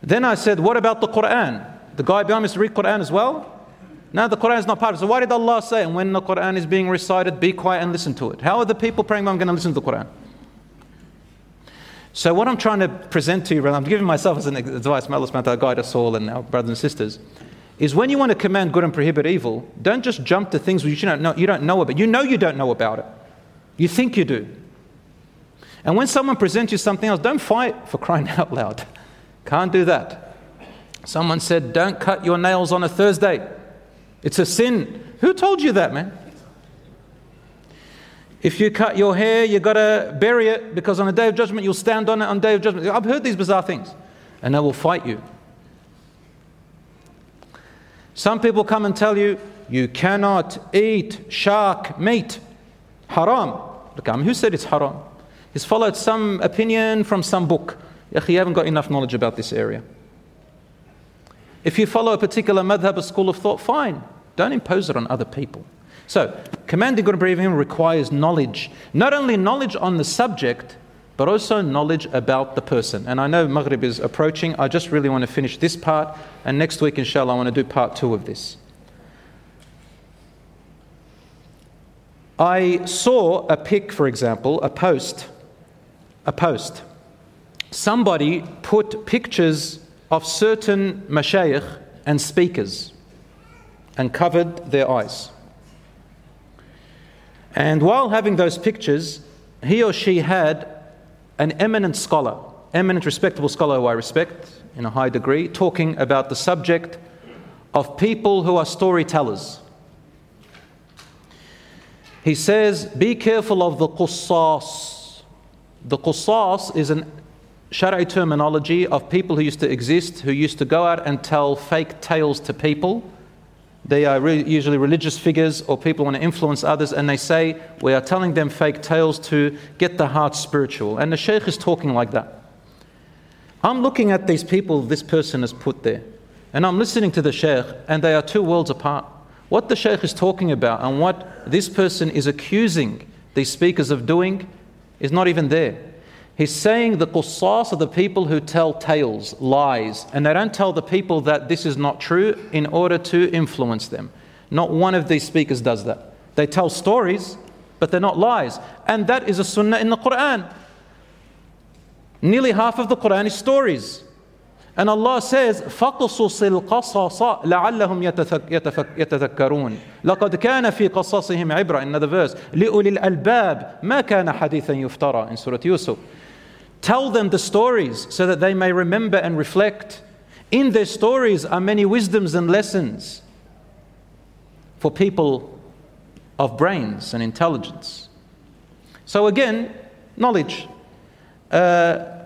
then I said, What about the Quran? The guy behind me read Quran as well? No, the Quran is not part of it. So why did Allah say, and when the Quran is being recited, be quiet and listen to it? How are the people praying I'm going to listen to the Quran? So, what I'm trying to present to you, and I'm giving myself as an advice, may Allah subhanahu guide us all and our brothers and sisters, is when you want to command good and prohibit evil, don't just jump to things which you don't know, you don't know about. You know you don't know about it. You think you do. And when someone presents you something else, don't fight for crying out loud. Can't do that. Someone said, Don't cut your nails on a Thursday. It's a sin. Who told you that, man? If you cut your hair, you've got to bury it because on the day of judgment you'll stand on it on the day of judgment. I've heard these bizarre things. And they will fight you. Some people come and tell you, you cannot eat shark meat. Haram. Look, I mean, who said it's haram? He's followed some opinion from some book. You haven't got enough knowledge about this area. If you follow a particular madhab, a school of thought, fine. Don't impose it on other people. So, commanding good and believing requires knowledge. Not only knowledge on the subject, but also knowledge about the person. And I know Maghrib is approaching. I just really want to finish this part. And next week, inshallah, I want to do part two of this. I saw a pic, for example, a post, a post. Somebody put pictures of certain mashayikh and speakers and covered their eyes. And while having those pictures, he or she had an eminent scholar, eminent, respectable scholar who I respect in a high degree, talking about the subject of people who are storytellers. He says, Be careful of the qussas. The qussas is an Shari terminology of people who used to exist, who used to go out and tell fake tales to people they are re- usually religious figures or people want to influence others, and they say, We are telling them fake tales to get the heart spiritual. And the Shaykh is talking like that. I'm looking at these people this person has put there, and I'm listening to the Shaykh, and they are two worlds apart. What the Shaykh is talking about and what this person is accusing these speakers of doing is not even there. He's saying the qussas are the people who tell tales, lies, and they don't tell the people that this is not true in order to influence them. Not one of these speakers does that. They tell stories, but they're not lies. And that is a sunnah in the Quran. Nearly half of the Quran is stories. And Allah says, فَقْصُصِ الْقَصَصَ لَعَلَّهُمْ يَتَذَكَّرُونَ لَقَدْ كَانَ فِي قَصَصِهِمْ عِبْرَةً In another verse, لِأُولِي الْأَلْبَابِ مَا كَانَ حَدِيثًا يُفْتَرَى In Surah Yusuf. Tell them the stories so that they may remember and reflect. In their stories are many wisdoms and lessons for people of brains and intelligence. So, again, knowledge. Uh,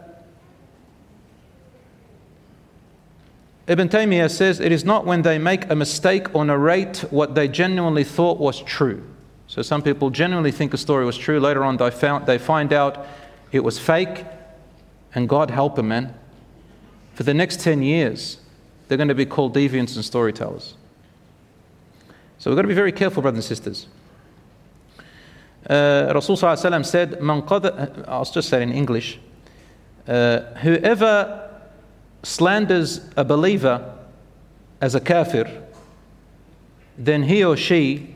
Ibn Taymiyyah says it is not when they make a mistake or narrate what they genuinely thought was true. So some people genuinely think a story was true. Later on, they, found, they find out it was fake and God help them, man. For the next 10 years, they're going to be called deviants and storytellers. So we've got to be very careful, brothers and sisters. Uh, Rasul said, qad- I'll just say in English. Uh, whoever slanders a believer as a kafir, then he or she,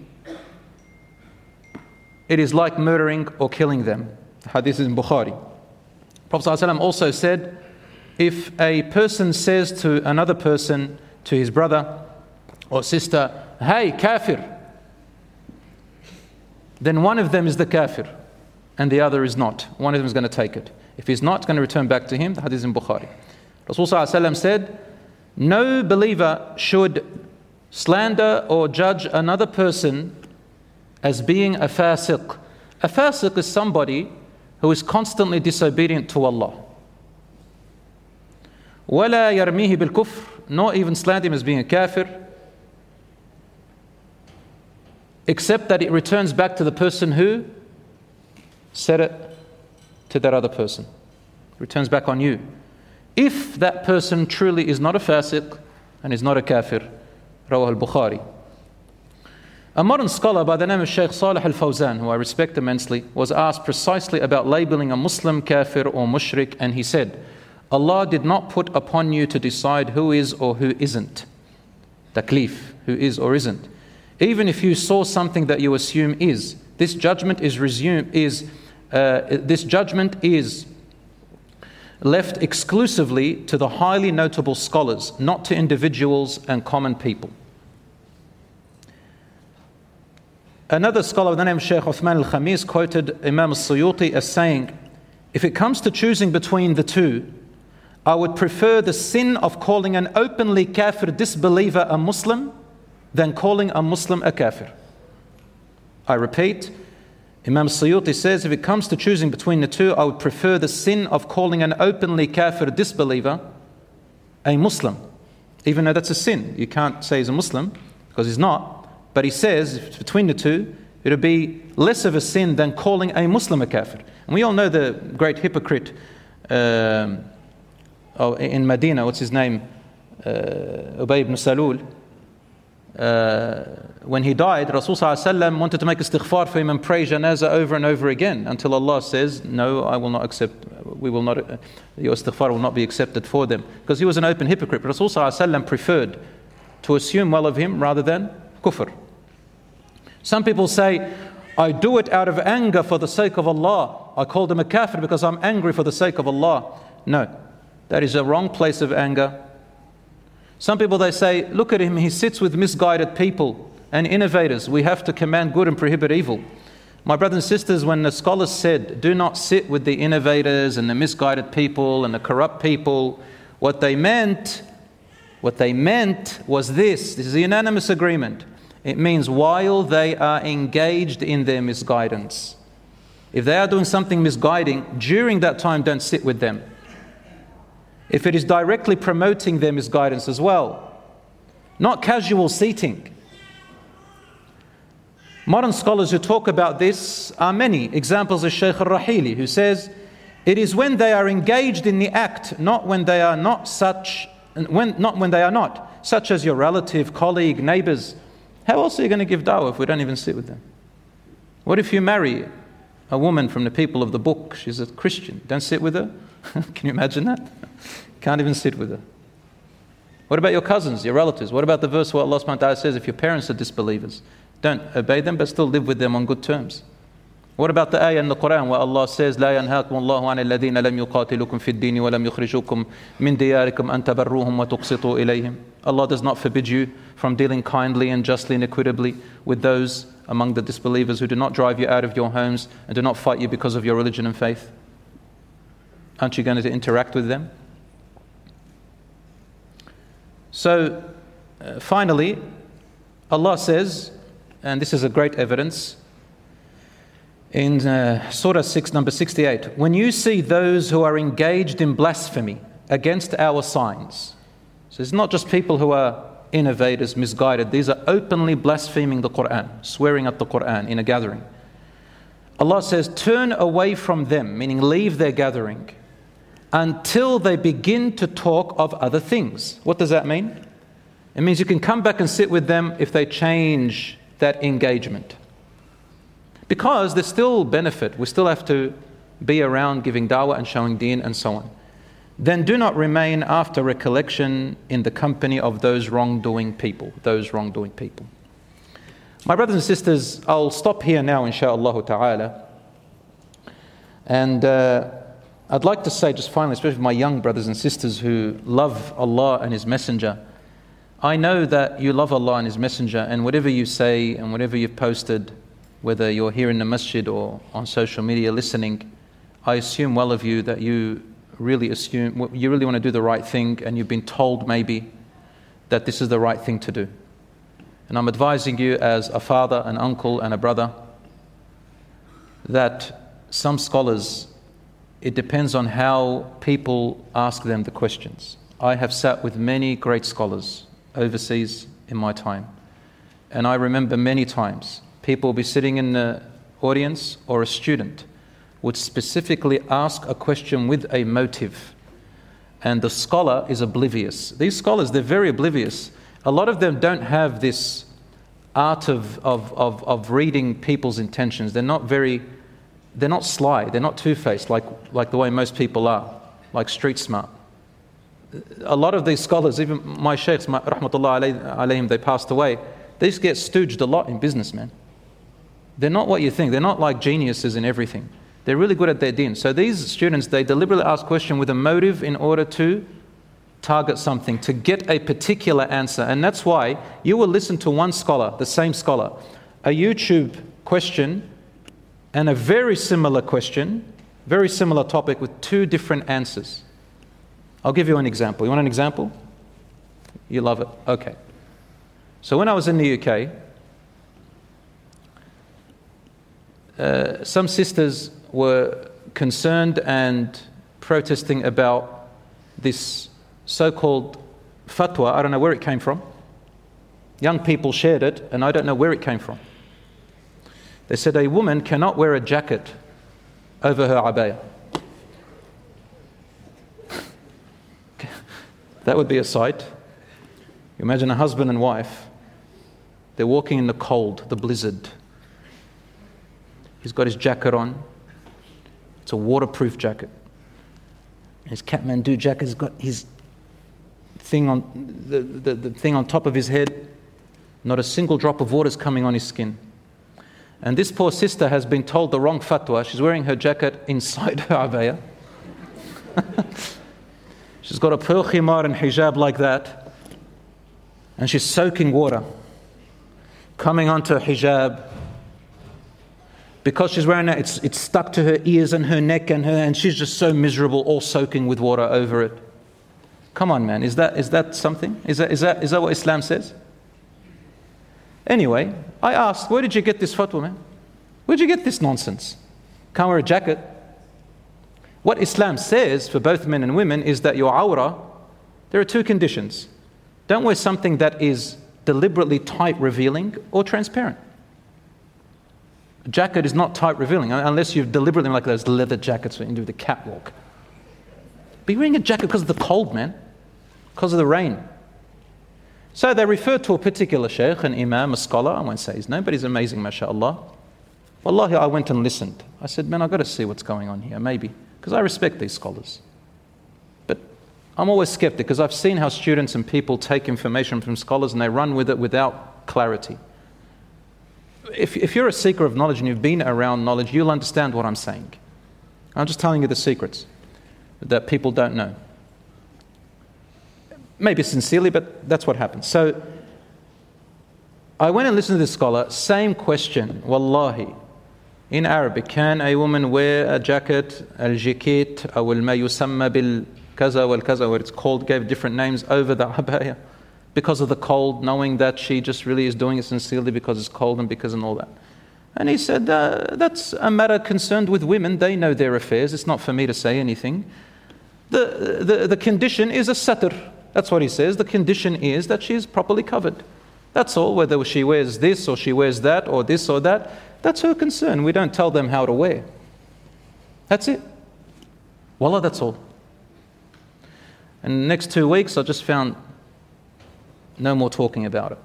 it is like murdering or killing them. Hadith is in Bukhari. Prophet ﷺ also said, if a person says to another person, to his brother or sister, hey, kafir, then one of them is the kafir and the other is not. One of them is going to take it. If he's not, going to return back to him. The hadith in Bukhari. Rasulullah said, No believer should slander or judge another person as being a fasiq. A fasiq is somebody who is constantly disobedient to Allah. ولا يرميه بالكفر nor even slander him as being a kafir except that it returns back to the person who said it to that other person. It returns back on you. If that person truly is not a fasiq and is not a kafir, Rawah al-Bukhari. A modern scholar by the name of Sheikh Salih al Fawzan, who I respect immensely, was asked precisely about labeling a Muslim kafir or mushrik, and he said, Allah did not put upon you to decide who is or who isn't. Taklif, who is or isn't. Even if you saw something that you assume is, this judgment is resumed, is uh, this judgment is left exclusively to the highly notable scholars, not to individuals and common people. Another scholar the name of Sheikh Uthman al Khamis quoted Imam Suyuti as saying, If it comes to choosing between the two, I would prefer the sin of calling an openly kafir disbeliever a Muslim than calling a Muslim a kafir. I repeat, Imam Suyuti says if it comes to choosing between the two, I would prefer the sin of calling an openly kafir disbeliever a Muslim, even though that's a sin. You can't say he's a Muslim because he's not. But he says between the two, it would be less of a sin than calling a Muslim a kafir. And we all know the great hypocrite um, oh, in Medina, what's his name? Uh, Ubay ibn Salul uh, when he died, Rasulullah wanted to make istighfar for him and pray janazah over and over again until Allah says, No, I will not accept, we will not, uh, your istighfar will not be accepted for them. Because he was an open hypocrite. Rasulullah preferred to assume well of him rather than kufr. Some people say, I do it out of anger for the sake of Allah. I called him a kafir because I'm angry for the sake of Allah. No, that is a wrong place of anger some people they say, look at him, he sits with misguided people and innovators. We have to command good and prohibit evil. My brothers and sisters, when the scholars said, do not sit with the innovators and the misguided people and the corrupt people, what they meant, what they meant was this. This is a unanimous agreement. It means while they are engaged in their misguidance. If they are doing something misguiding, during that time, don't sit with them if it is directly promoting their misguidance as well, not casual seating. Modern scholars who talk about this are many. Examples of Shaykh al Rahili, who says, It is when they are engaged in the act, not when they are not such, when, not when they are not, such as your relative, colleague, neighbors. How else are you going to give dawah if we don't even sit with them? What if you marry a woman from the people of the book? She's a Christian. Don't sit with her? Can you imagine that? Can't even sit with her. What about your cousins, your relatives? What about the verse where Allah says if your parents are disbelievers, don't obey them but still live with them on good terms? What about the ayah in the Quran where Allah says, لا ينهاكم الله عن الذين لم يقاتلوكم في الدين ولم يخرجوكم من دياركم أن تبروهم وتقسطوا إليهم Allah does not forbid you from dealing kindly and justly and equitably with those among the disbelievers who do not drive you out of your homes and do not fight you because of your religion and faith. Aren't you going to interact with them? So, uh, finally, Allah says, and this is a great evidence, in uh, Surah 6, number 68 when you see those who are engaged in blasphemy against our signs, so it's not just people who are innovators, misguided, these are openly blaspheming the Quran, swearing at the Quran in a gathering. Allah says, turn away from them, meaning leave their gathering until they begin to talk of other things. What does that mean? It means you can come back and sit with them if they change that engagement. Because there's still benefit. We still have to be around giving dawah and showing deen and so on. Then do not remain after recollection in the company of those wrongdoing people. Those wrongdoing people. My brothers and sisters, I'll stop here now, inshaAllah ta'ala. And. Uh, I'd like to say, just finally, especially my young brothers and sisters who love Allah and His Messenger, I know that you love Allah and His Messenger, and whatever you say and whatever you've posted, whether you're here in the masjid or on social media listening, I assume well of you that you really assume, you really want to do the right thing, and you've been told maybe that this is the right thing to do. And I'm advising you as a father, an uncle, and a brother that some scholars it depends on how people ask them the questions. I have sat with many great scholars overseas in my time, and I remember many times people will be sitting in the audience or a student would specifically ask a question with a motive, and the scholar is oblivious. These scholars, they're very oblivious. A lot of them don't have this art of, of, of, of reading people's intentions. They're not very they're not sly, they're not two faced like, like the way most people are, like street smart. A lot of these scholars, even my sheikhs, rahmatullah alayhim, they passed away, they just get stooged a lot in business, man. They're not what you think, they're not like geniuses in everything. They're really good at their deen. So these students, they deliberately ask question with a motive in order to target something, to get a particular answer. And that's why you will listen to one scholar, the same scholar, a YouTube question and a very similar question, very similar topic with two different answers. I'll give you an example. You want an example? You love it? Okay. So when I was in the UK, uh, some sisters were concerned and protesting about this so called fatwa. I don't know where it came from. Young people shared it, and I don't know where it came from. They said a woman cannot wear a jacket over her abaya. that would be a sight. Imagine a husband and wife, they're walking in the cold, the blizzard. He's got his jacket on, it's a waterproof jacket. His Kathmandu jacket has got his thing on the, the, the thing on top of his head. Not a single drop of water is coming on his skin. And this poor sister has been told the wrong fatwa. She's wearing her jacket inside her abaya. she's got a pearl khimar and hijab like that. And she's soaking water coming onto hijab. Because she's wearing that, it's, it's stuck to her ears and her neck and her, and she's just so miserable, all soaking with water over it. Come on, man, is that, is that something? Is that, is, that, is that what Islam says? Anyway, I asked, where did you get this fatwa, man? Where'd you get this nonsense? Can't wear a jacket. What Islam says for both men and women is that your awrah, there are two conditions. Don't wear something that is deliberately tight revealing or transparent. Jacket is not tight revealing unless you've deliberately, like those leather jackets when you do the catwalk. Be wearing a jacket because of the cold, man, because of the rain. So they referred to a particular sheikh, an imam, a scholar. I won't say his name, but he's amazing, mashallah. Wallahi, I went and listened. I said, man, I've got to see what's going on here, maybe, because I respect these scholars. But I'm always skeptic because I've seen how students and people take information from scholars and they run with it without clarity if, if you're a seeker of knowledge and you've been around knowledge, you'll understand what I'm saying. I'm just telling you the secrets that people don't know. Maybe sincerely, but that's what happens. So I went and listened to this scholar, same question, wallahi. In Arabic, can a woman wear a jacket, al jikit, or al ma yusamma bil kaza wal kaza, where it's called, gave different names over the abaya? Because of the cold, knowing that she just really is doing it sincerely because it's cold and because and all that. And he said, uh, that's a matter concerned with women. They know their affairs. It's not for me to say anything. The, the, the condition is a satr. That's what he says. The condition is that she is properly covered. That's all. Whether she wears this or she wears that or this or that, that's her concern. We don't tell them how to wear. That's it. Wallah, that's all. And next two weeks, I just found no more talking about it.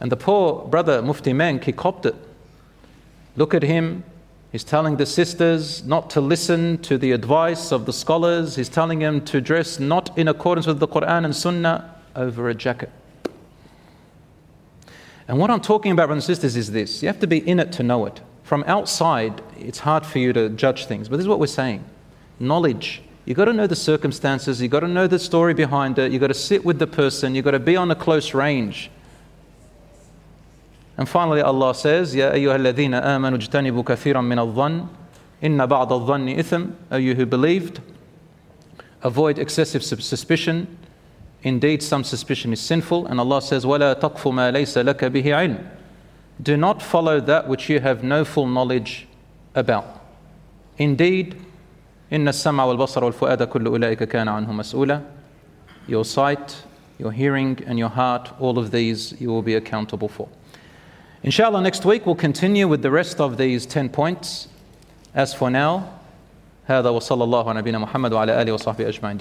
And the poor brother, Mufti Menk, he copped it. Look at him, He's telling the sisters not to listen to the advice of the scholars. He's telling them to dress not in accordance with the Quran and Sunnah over a jacket. And what I'm talking about, brothers and sisters, is this you have to be in it to know it. From outside, it's hard for you to judge things, but this is what we're saying knowledge. You've got to know the circumstances, you've got to know the story behind it, you've got to sit with the person, you've got to be on a close range. And finally, Allah says, Ya أيها الذين آمنوا اجتنبوا كثيرا من الظن إن بعض الظن إثم O you who believed, avoid excessive suspicion. Indeed, some suspicion is sinful. And Allah says, ولا تقف ما ليس لك به علم Do not follow that which you have no full knowledge about. Indeed, إن السمع والبصر والفؤاد كل أولئك كان عنه مسؤولا Your sight, your hearing, and your heart, all of these you will be accountable for. Inshallah, next week we'll continue with the rest of these 10 points. As for now, هذا وصلى الله على نبينا محمد وعلى آله وصحبه أجمعين